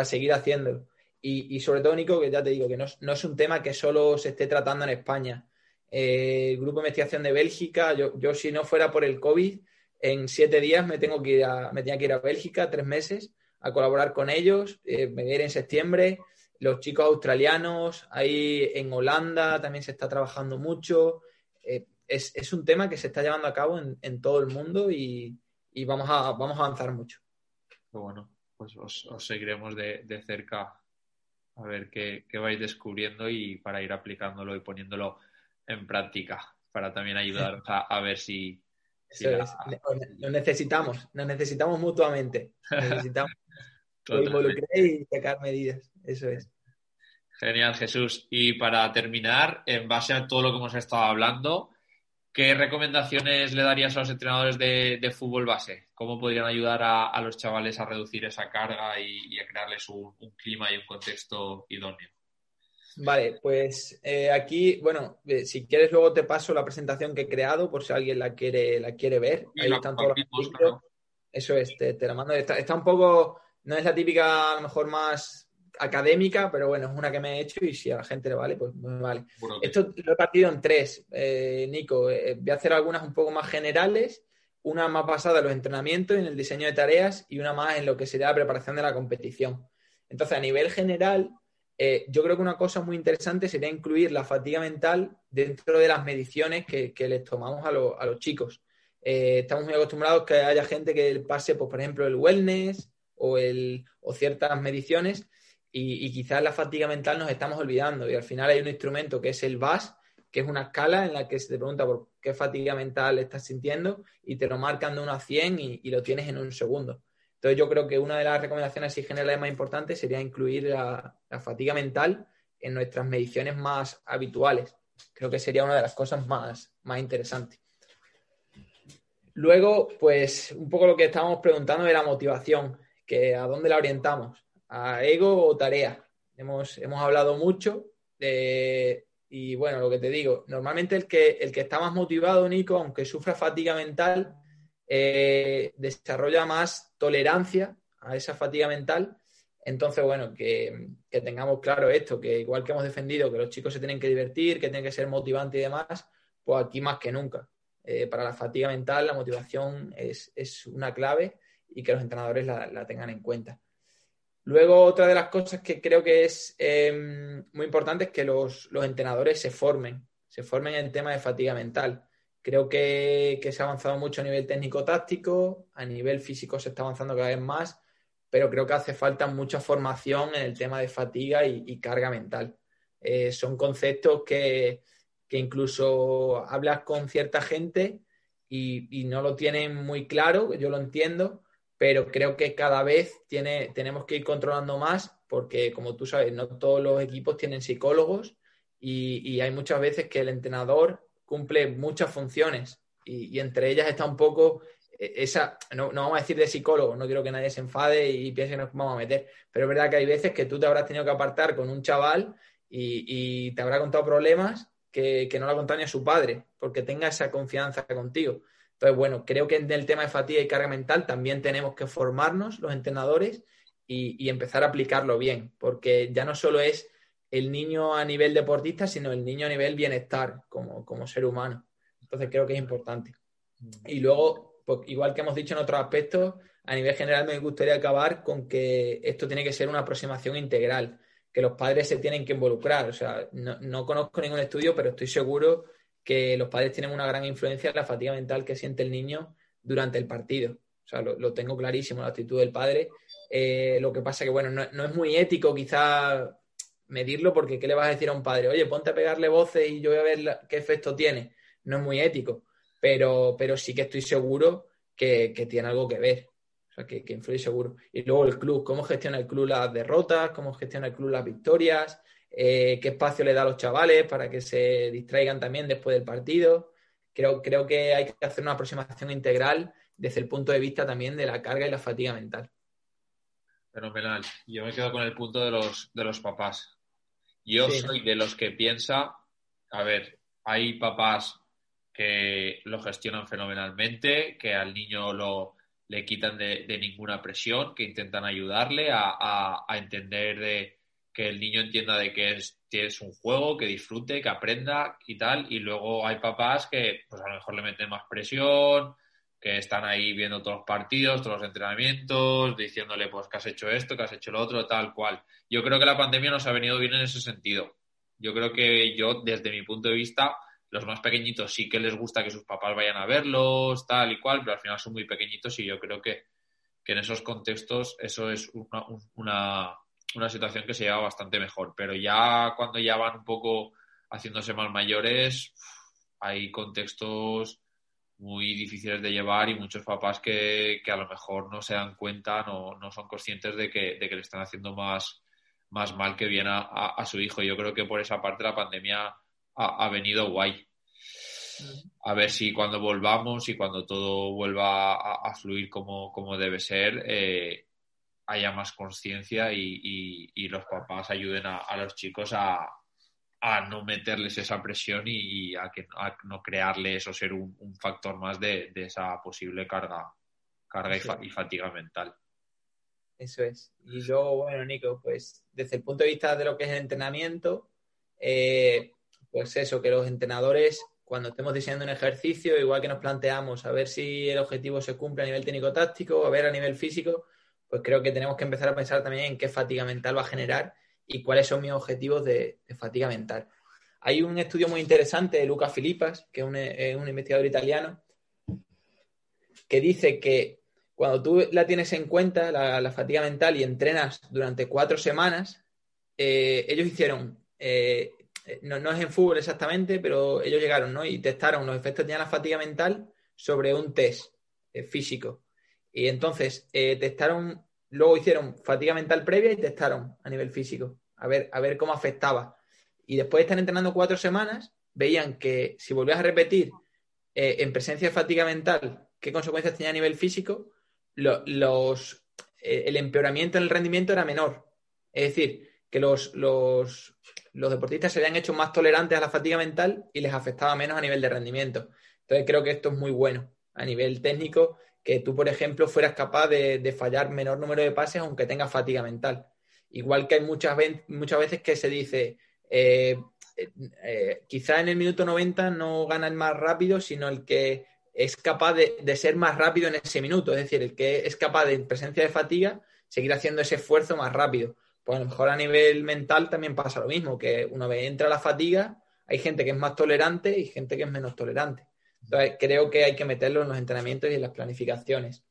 seguir haciéndolo. Y, sobre todo, Nico, que ya te digo que no, es un tema que solo se esté tratando en España. Eh, el Grupo de Investigación de Bélgica, yo, yo, si no fuera por el COVID, en siete días me tengo que ir a, me tenía que ir a Bélgica, tres meses, a colaborar con ellos. Eh, me voy en septiembre. Los chicos australianos, ahí en Holanda también se está trabajando mucho. Eh, es, un tema que se está llevando a cabo en, todo el mundo y, vamos, a, vamos a avanzar mucho. Bueno, pues os, seguiremos de, cerca a ver qué, vais descubriendo y para ir aplicándolo y poniéndolo en práctica, para también ayudar a ver si, lo necesitamos, nos necesitamos mutuamente. Necesitamos y sacar medidas. Eso es. Genial, Jesús. Y para terminar, en base a todo lo que hemos estado hablando, ¿qué recomendaciones le darías a los entrenadores de, fútbol base? ¿Cómo podrían ayudar a, los chavales a reducir esa carga y, a crearles un, clima y un contexto idóneo? Vale, pues eh, aquí, bueno, eh, si quieres luego te paso la presentación que he creado por si alguien la quiere, la quiere ver. Ahí están todos los Eso es, te, la mando. Está, un poco, no es la típica, a lo mejor más académica, pero bueno, es una que me he hecho y si a la gente le vale, pues me vale. Esto lo he partido en tres, eh, Nico. voy a hacer algunas un poco más generales, una más basada en los entrenamientos, en el diseño de tareas y una más en lo que sería la preparación de la competición. Entonces, a nivel general, eh, yo creo que una cosa muy interesante sería incluir la fatiga mental dentro de las mediciones que, les tomamos a, los chicos. Eh, estamos muy acostumbrados que haya gente que pase, pues, por ejemplo, el wellness o, el, o ciertas mediciones y, quizás la fatiga mental nos estamos olvidando y al final hay un instrumento que es el VAS, que es una escala en la que se te pregunta por qué fatiga mental estás sintiendo y te lo marcan de 1 a 100 y lo tienes en un segundo. Entonces yo creo que una de las recomendaciones y generales más importantes sería incluir la, fatiga mental en nuestras mediciones más habituales. Creo que sería una de las cosas más, más interesantes. Luego, pues un poco lo que estábamos preguntando de la motivación, que a dónde la orientamos, a ego o tarea. Hemos, hemos hablado mucho y bueno, lo que te digo, normalmente el que, el que está más motivado, Nico, aunque sufra fatiga mental, eh, desarrolla más tolerancia a esa fatiga mental. Entonces, bueno, que, tengamos claro esto, que igual que hemos defendido que los chicos se tienen que divertir, que tienen que ser motivantes y demás, pues aquí más que nunca. Eh, para la fatiga mental, la motivación es, una clave y que los entrenadores la, tengan en cuenta. Luego, otra de las cosas que creo que es em, muy importante es que los, entrenadores se formen, se formen en tema de fatiga mental. Creo que, se ha avanzado mucho a nivel técnico-táctico, a nivel físico se está avanzando cada vez más, pero creo que hace falta mucha formación en el tema de fatiga y, carga mental. Eh, son conceptos que, incluso hablas con cierta gente y, no lo tienen muy claro, yo lo entiendo, pero creo que cada vez tenemos que ir controlando más porque, como tú sabes, no todos los equipos tienen psicólogos y, hay muchas veces que el entrenador cumple muchas funciones y, entre ellas está un poco eh, esa, no, vamos a decir de psicólogo, no quiero que nadie se enfade y piense que nos vamos a meter, pero es verdad que hay veces que tú te habrás tenido que apartar con un chaval y, te habrá contado problemas que, no lo ha contado ni a su padre, porque tenga esa confianza contigo. Entonces, bueno, creo que en el tema de fatiga y carga mental también tenemos que formarnos los entrenadores y, y empezar a aplicarlo bien, porque ya no solo es el niño a nivel deportista, sino el niño a nivel bienestar como, como ser humano. Entonces creo que es importante. Y luego, pues, igual que hemos dicho en otros aspectos, a nivel general me gustaría acabar con que esto tiene que ser una aproximación integral, que los padres se tienen que involucrar. O sea, no, conozco ningún estudio, pero estoy seguro que los padres tienen una gran influencia en la fatiga mental que siente el niño durante el partido. O sea, lo, tengo clarísimo, la actitud del padre. Eh, lo que pasa que, bueno, no, es muy ético quizá medirlo porque ¿qué le vas a decir a un padre? Oye, ponte a pegarle voces y yo voy a ver qué efecto tiene. No es muy ético, pero, pero sí que estoy seguro que, tiene algo que ver. O sea, que, influye seguro. Y luego el club, cómo gestiona el club las derrotas, cómo gestiona el club las victorias, eh, qué espacio le da a los chavales para que se distraigan también después del partido. Creo, creo que hay que hacer una aproximación integral desde el punto de vista también de la carga y la fatiga mental. Fenomenal. Yo me quedo con el punto de los, de los papás. Yo soy de los que piensa, a ver, hay papás que lo gestionan fenomenalmente, que al niño lo, le quitan de, ninguna presión, que intentan ayudarle a, entender de que el niño entienda de que es, un juego, que disfrute, que aprenda y tal. Y luego hay papás que pues a lo mejor le meten más presión, que están ahí viendo todos los partidos, todos los entrenamientos, diciéndole pues que has hecho esto, que has hecho lo otro, tal cual. Yo creo que la pandemia nos ha venido bien en ese sentido. Yo creo que yo, desde mi punto de vista, los más pequeñitos sí que les gusta que sus papás vayan a verlos, tal y cual, pero al final son muy pequeñitos y yo creo que, en esos contextos eso es una, una situación que se lleva bastante mejor. Pero ya cuando ya van un poco haciéndose más mayores, hay contextos muy difíciles de llevar y muchos papás que, a lo mejor no se dan cuenta, no, no son conscientes de que, de que, le están haciendo más, más mal que bien a, su hijo. Yo creo que por esa parte la pandemia ha, venido guay. A ver si cuando volvamos y cuando todo vuelva a, fluir como, como, debe ser, eh, haya más conciencia y, y, los papás ayuden a los chicos a, a no meterles esa presión y, a, que, no crearles o ser un, factor más de, esa posible carga, carga y, fatiga mental. Eso es. Y yo, bueno, Nico, pues desde el punto de vista de lo que es el entrenamiento, eh, pues eso, que los entrenadores, cuando estemos diseñando un ejercicio, igual que nos planteamos a ver si el objetivo se cumple a nivel técnico-táctico, a ver a nivel físico, pues creo que tenemos que empezar a pensar también en qué fatiga mental va a generar y cuáles son mis objetivos de, fatiga mental. Hay un estudio muy interesante de Luca Filipas, que es un, investigador italiano, que dice que cuando tú la tienes en cuenta, la, fatiga mental, y entrenas durante cuatro semanas, eh, ellos hicieron, eh, no, es en fútbol exactamente, pero ellos llegaron ¿no? y testaron los efectos que tenía la fatiga mental sobre un test eh, físico. Y entonces testaron Luego hicieron fatiga mental previa y testaron a nivel físico, a ver, a ver cómo afectaba. Y después de estar entrenando cuatro semanas, veían que si volvías a repetir eh, en presencia de fatiga mental, qué consecuencias tenía a nivel físico, los, eh, el empeoramiento en el rendimiento era menor. Es decir, que los, los, los deportistas se habían hecho más tolerantes a la fatiga mental y les afectaba menos a nivel de rendimiento. Entonces creo que esto es muy bueno a nivel técnico que tú, por ejemplo, fueras capaz de, fallar menor número de pases aunque tengas fatiga mental. Igual que hay muchas, muchas veces que se dice, eh, eh, quizá en el minuto 90 no gana el más rápido, sino el que es capaz de, ser más rápido en ese minuto, es decir, el que es capaz de, en presencia de fatiga, seguir haciendo ese esfuerzo más rápido. Pues a lo mejor a nivel mental también pasa lo mismo, que una vez entra la fatiga, hay gente que es más tolerante y gente que es menos tolerante. Entonces, creo que hay que meterlo en los entrenamientos y en las planificaciones.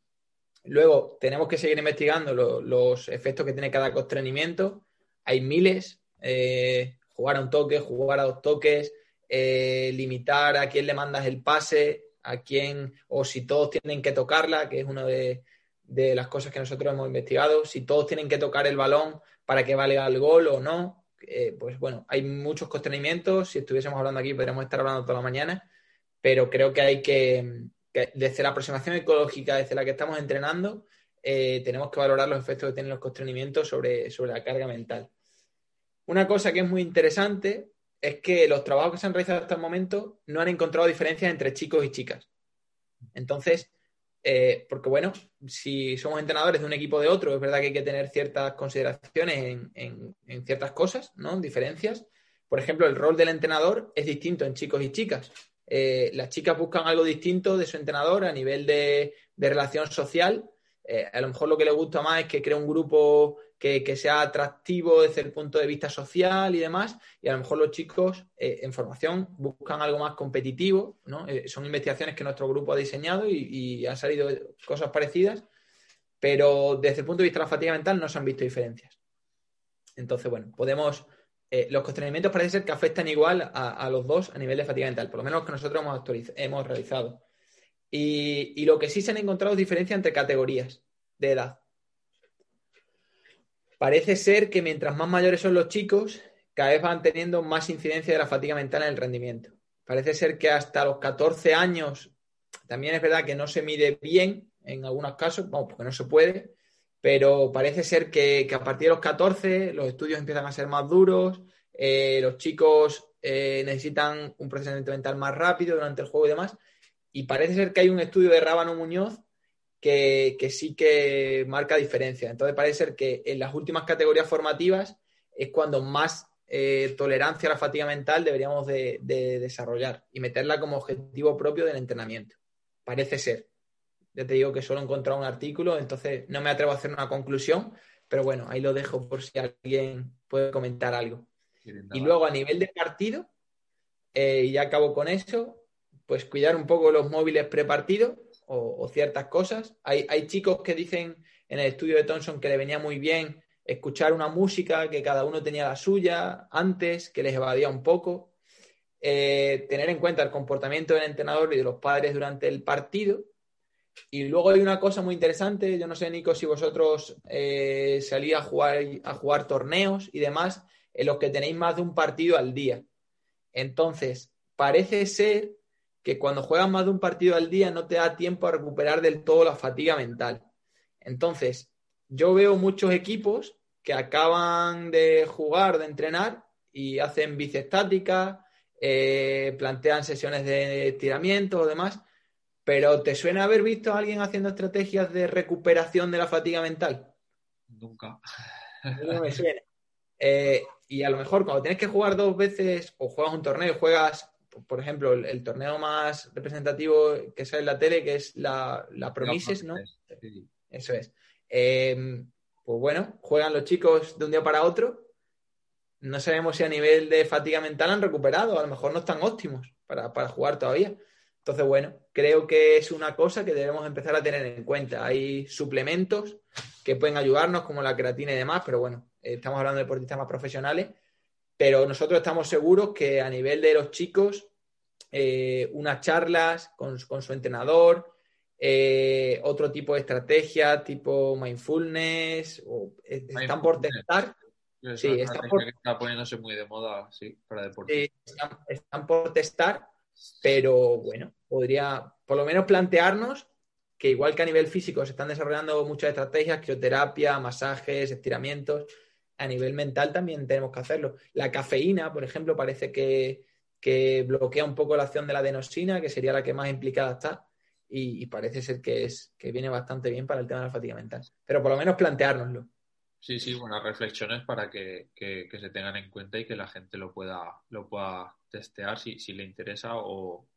Luego, tenemos que seguir investigando los efectos que tiene cada constreñimiento. Hay miles. Eh, jugar a un toque, jugar a dos toques, eh, limitar a quién le mandas el pase, a quién, o si todos tienen que tocarla, que es una de, las cosas que nosotros hemos investigado, si todos tienen que tocar el balón para que valga el gol o no. Eh, pues bueno, hay muchos constreñimientos. Si estuviésemos hablando aquí, podríamos estar hablando toda la mañana pero creo que hay que, desde la aproximación ecológica, desde la que estamos entrenando, eh, tenemos que valorar los efectos que tienen los constreñimientos sobre, sobre la carga mental. Una cosa que es muy interesante es que los trabajos que se han realizado hasta el momento no han encontrado diferencias entre chicos y chicas. Entonces, Eh, porque bueno, si somos entrenadores de un equipo de otro, es verdad que hay que tener ciertas consideraciones en, ciertas cosas, ¿no? Diferencias. Por ejemplo, el rol del entrenador es distinto en chicos y chicas. Eh, las chicas buscan algo distinto de su entrenador a nivel de, relación social. Eh, a lo mejor lo que les gusta más es que cree un grupo que, sea atractivo desde el punto de vista social y demás. Y a lo mejor los chicos eh, en formación buscan algo más competitivo, ¿no? Son investigaciones que nuestro grupo ha diseñado y, han salido cosas parecidas, pero desde el punto de vista de la fatiga mental no se han visto diferencias. Entonces, bueno, podemos... Eh, los constreñimientos parece ser que afectan igual a, los dos a nivel de fatiga mental, por lo menos que nosotros hemos, hemos realizado. Y, y, lo que sí se han encontrado es diferencia entre categorías de edad parece ser que mientras más mayores son los chicos, cada vez van teniendo más incidencia de la fatiga mental en el rendimiento. Parece ser que hasta los 14 años, también es verdad que no se mide bien en algunos casos, vamos, porque no se puede, pero parece ser que, a partir de los 14 los estudios empiezan a ser más duros, eh, los chicos eh, necesitan un procesamiento mental más rápido durante el juego y demás. Y parece ser que hay un estudio de Rábano Muñoz que, sí que marca diferencia. Entonces parece ser que en las últimas categorías formativas es cuando más eh, tolerancia a la fatiga mental deberíamos de, desarrollar y meterla como objetivo propio del entrenamiento. Parece ser. Ya te digo que solo he encontrado un artículo, entonces no me atrevo a hacer una conclusión, pero bueno, ahí lo dejo por si alguien puede comentar algo. Y luego a nivel de partido, eh, y ya acabo con eso, pues cuidar un poco los móviles prepartidos o, ciertas cosas. Hay, chicos que dicen en el estudio de Thompson que le venía muy bien escuchar una música, que cada uno tenía la suya antes, que les evadía un poco. Eh, tener en cuenta el comportamiento del entrenador y de los padres durante el partido. Y luego hay una cosa muy interesante, yo no sé, Nico, si vosotros eh, salís a jugar, a jugar torneos y demás, en los que tenéis más de un partido al día. Entonces, parece ser que cuando juegas más de un partido al día no te da tiempo a recuperar del todo la fatiga mental. Entonces, yo veo muchos equipos que acaban de jugar, de entrenar y hacen bici estática, eh, plantean sesiones de estiramiento o demás, pero ¿te suena haber visto a alguien haciendo estrategias de recuperación de la fatiga mental? Nunca. No me suena. Eh, y a lo mejor cuando tienes que jugar dos veces o juegas un torneo juegas por ejemplo, el, torneo más representativo que sale en la tele, que es la, la Promises, ¿no? Eso es. Em, pues bueno, juegan los chicos de un día para otro. No sabemos si a nivel de fatiga mental han recuperado, a lo mejor no están óptimos para, para jugar todavía. Entonces, bueno, creo que es una cosa que debemos empezar a tener en cuenta. Hay suplementos que pueden ayudarnos, como la creatina y demás, pero bueno, estamos hablando de deportistas más profesionales pero nosotros estamos seguros que a nivel de los chicos, eh, unas charlas con, su entrenador, eh, otro tipo de estrategia tipo mindfulness, eh, están por testar. Sí, están por... está poniéndose muy de moda, sí, para deportes. están, por testar, pero bueno, podría por lo menos plantearnos que igual que a nivel físico se están desarrollando muchas estrategias, crioterapia, masajes, estiramientos, a nivel mental también tenemos que hacerlo. La cafeína, por ejemplo, parece que, bloquea un poco la acción de la adenosina, que sería la que más implicada está, y, parece ser que, es, que viene bastante bien para el tema de la fatiga mental. Pero por lo menos planteárnoslo. Sí, sí, buenas reflexiones para que, se tengan en cuenta y que la gente lo pueda, lo pueda testear si, si le interesa o,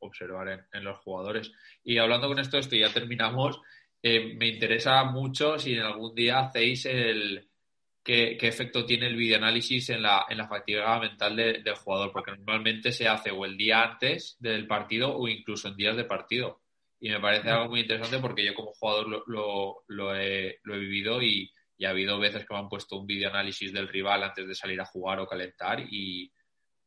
observar en, los jugadores. Y hablando con esto, esto ya terminamos. Eh, me interesa mucho si en algún día hacéis el, qué, efecto tiene el videoanálisis en la, en la fatiga mental del jugador, porque normalmente se hace o el día antes del partido o incluso en días de partido. Y me parece algo muy interesante porque yo como jugador lo, lo, he, vivido y, ha habido veces que me han puesto un videoanálisis del rival antes de salir a jugar o calentar y,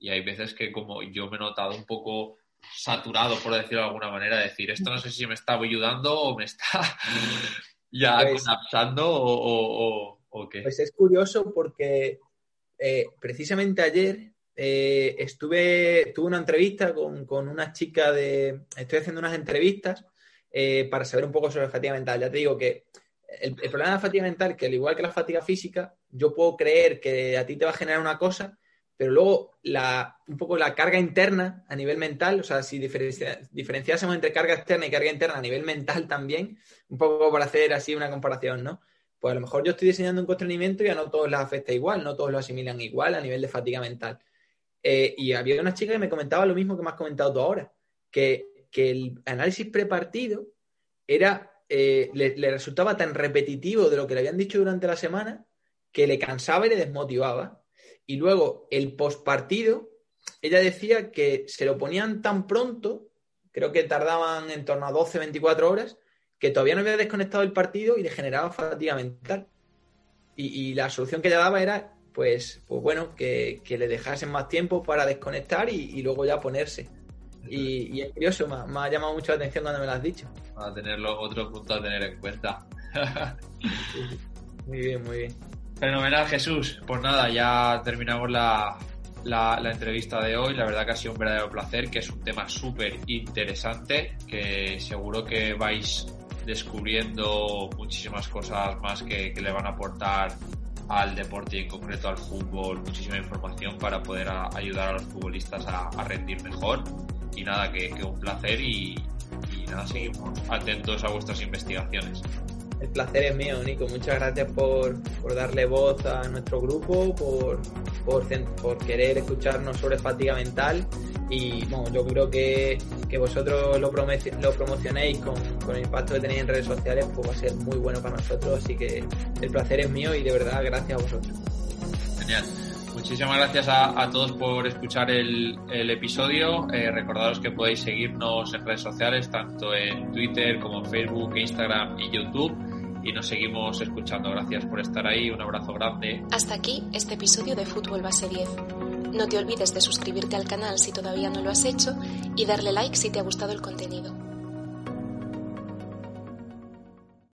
hay veces que como yo me he notado un poco saturado, por decirlo de alguna manera, decir, esto no sé si me está ayudando o me está ya pues colapsando o pues es curioso porque eh, precisamente ayer eh, estuve, tuve una entrevista con, una chica de. Estoy haciendo unas entrevistas eh, para saber un poco sobre la fatiga mental. Ya te digo que el, problema de la fatiga mental, que al igual que la fatiga física, yo puedo creer que a ti te va a generar una cosa, pero luego la, un poco la carga interna a nivel mental, o sea, si diferenciásemos entre carga externa y carga interna a nivel mental también, un poco para hacer así una comparación, ¿no? Pues a lo mejor yo estoy diseñando un constreñimiento y a no todos les afecta igual, no todos lo asimilan igual a nivel de fatiga mental. Eh, y había una chica que me comentaba lo mismo que me has comentado tú ahora, que, el análisis prepartido era, eh, le resultaba tan repetitivo de lo que le habían dicho durante la semana que le cansaba y le desmotivaba. Y luego el postpartido, ella decía que se lo ponían tan pronto, creo que tardaban en torno a 12, 24 horas, que todavía no había desconectado el partido y le generaba fatiga mental. Y, la solución que ella daba era, pues, pues bueno, que, le dejasen más tiempo para desconectar y, luego ya ponerse. Y, es curioso, me, ha llamado mucho la atención cuando me lo has dicho. A tenerlo, otro punto a tener en cuenta. Muy bien, muy bien. Fenomenal, Jesús. Pues nada, ya terminamos la, entrevista de hoy. La verdad que ha sido un verdadero placer, que es un tema súper interesante, que seguro que vais descubriendo muchísimas cosas más que, le van a aportar al deporte y en concreto al fútbol muchísima información para poder ayudar a los futbolistas a, rendir mejor. Y nada, que, un placer y, y nada, seguimos atentos a vuestras investigaciones. El placer es mío, Nico. Muchas gracias por, darle voz a nuestro grupo, por, por, querer escucharnos sobre fatiga mental. Y bueno, yo creo que, vosotros lo, lo promocionéis con, el impacto que tenéis en redes sociales, pues va a ser muy bueno para nosotros. Así que el placer es mío y de verdad gracias a vosotros. Genial. Muchísimas gracias a, todos por escuchar el, episodio. Eh, recordaros que podéis seguirnos en redes sociales, tanto en Twitter como en Facebook, Instagram y YouTube. Y nos seguimos escuchando. Gracias por estar ahí. Un abrazo grande. Hasta aquí este episodio de Fútbol Base 10. No te olvides de suscribirte al canal si todavía no lo has hecho y darle like si te ha gustado el contenido.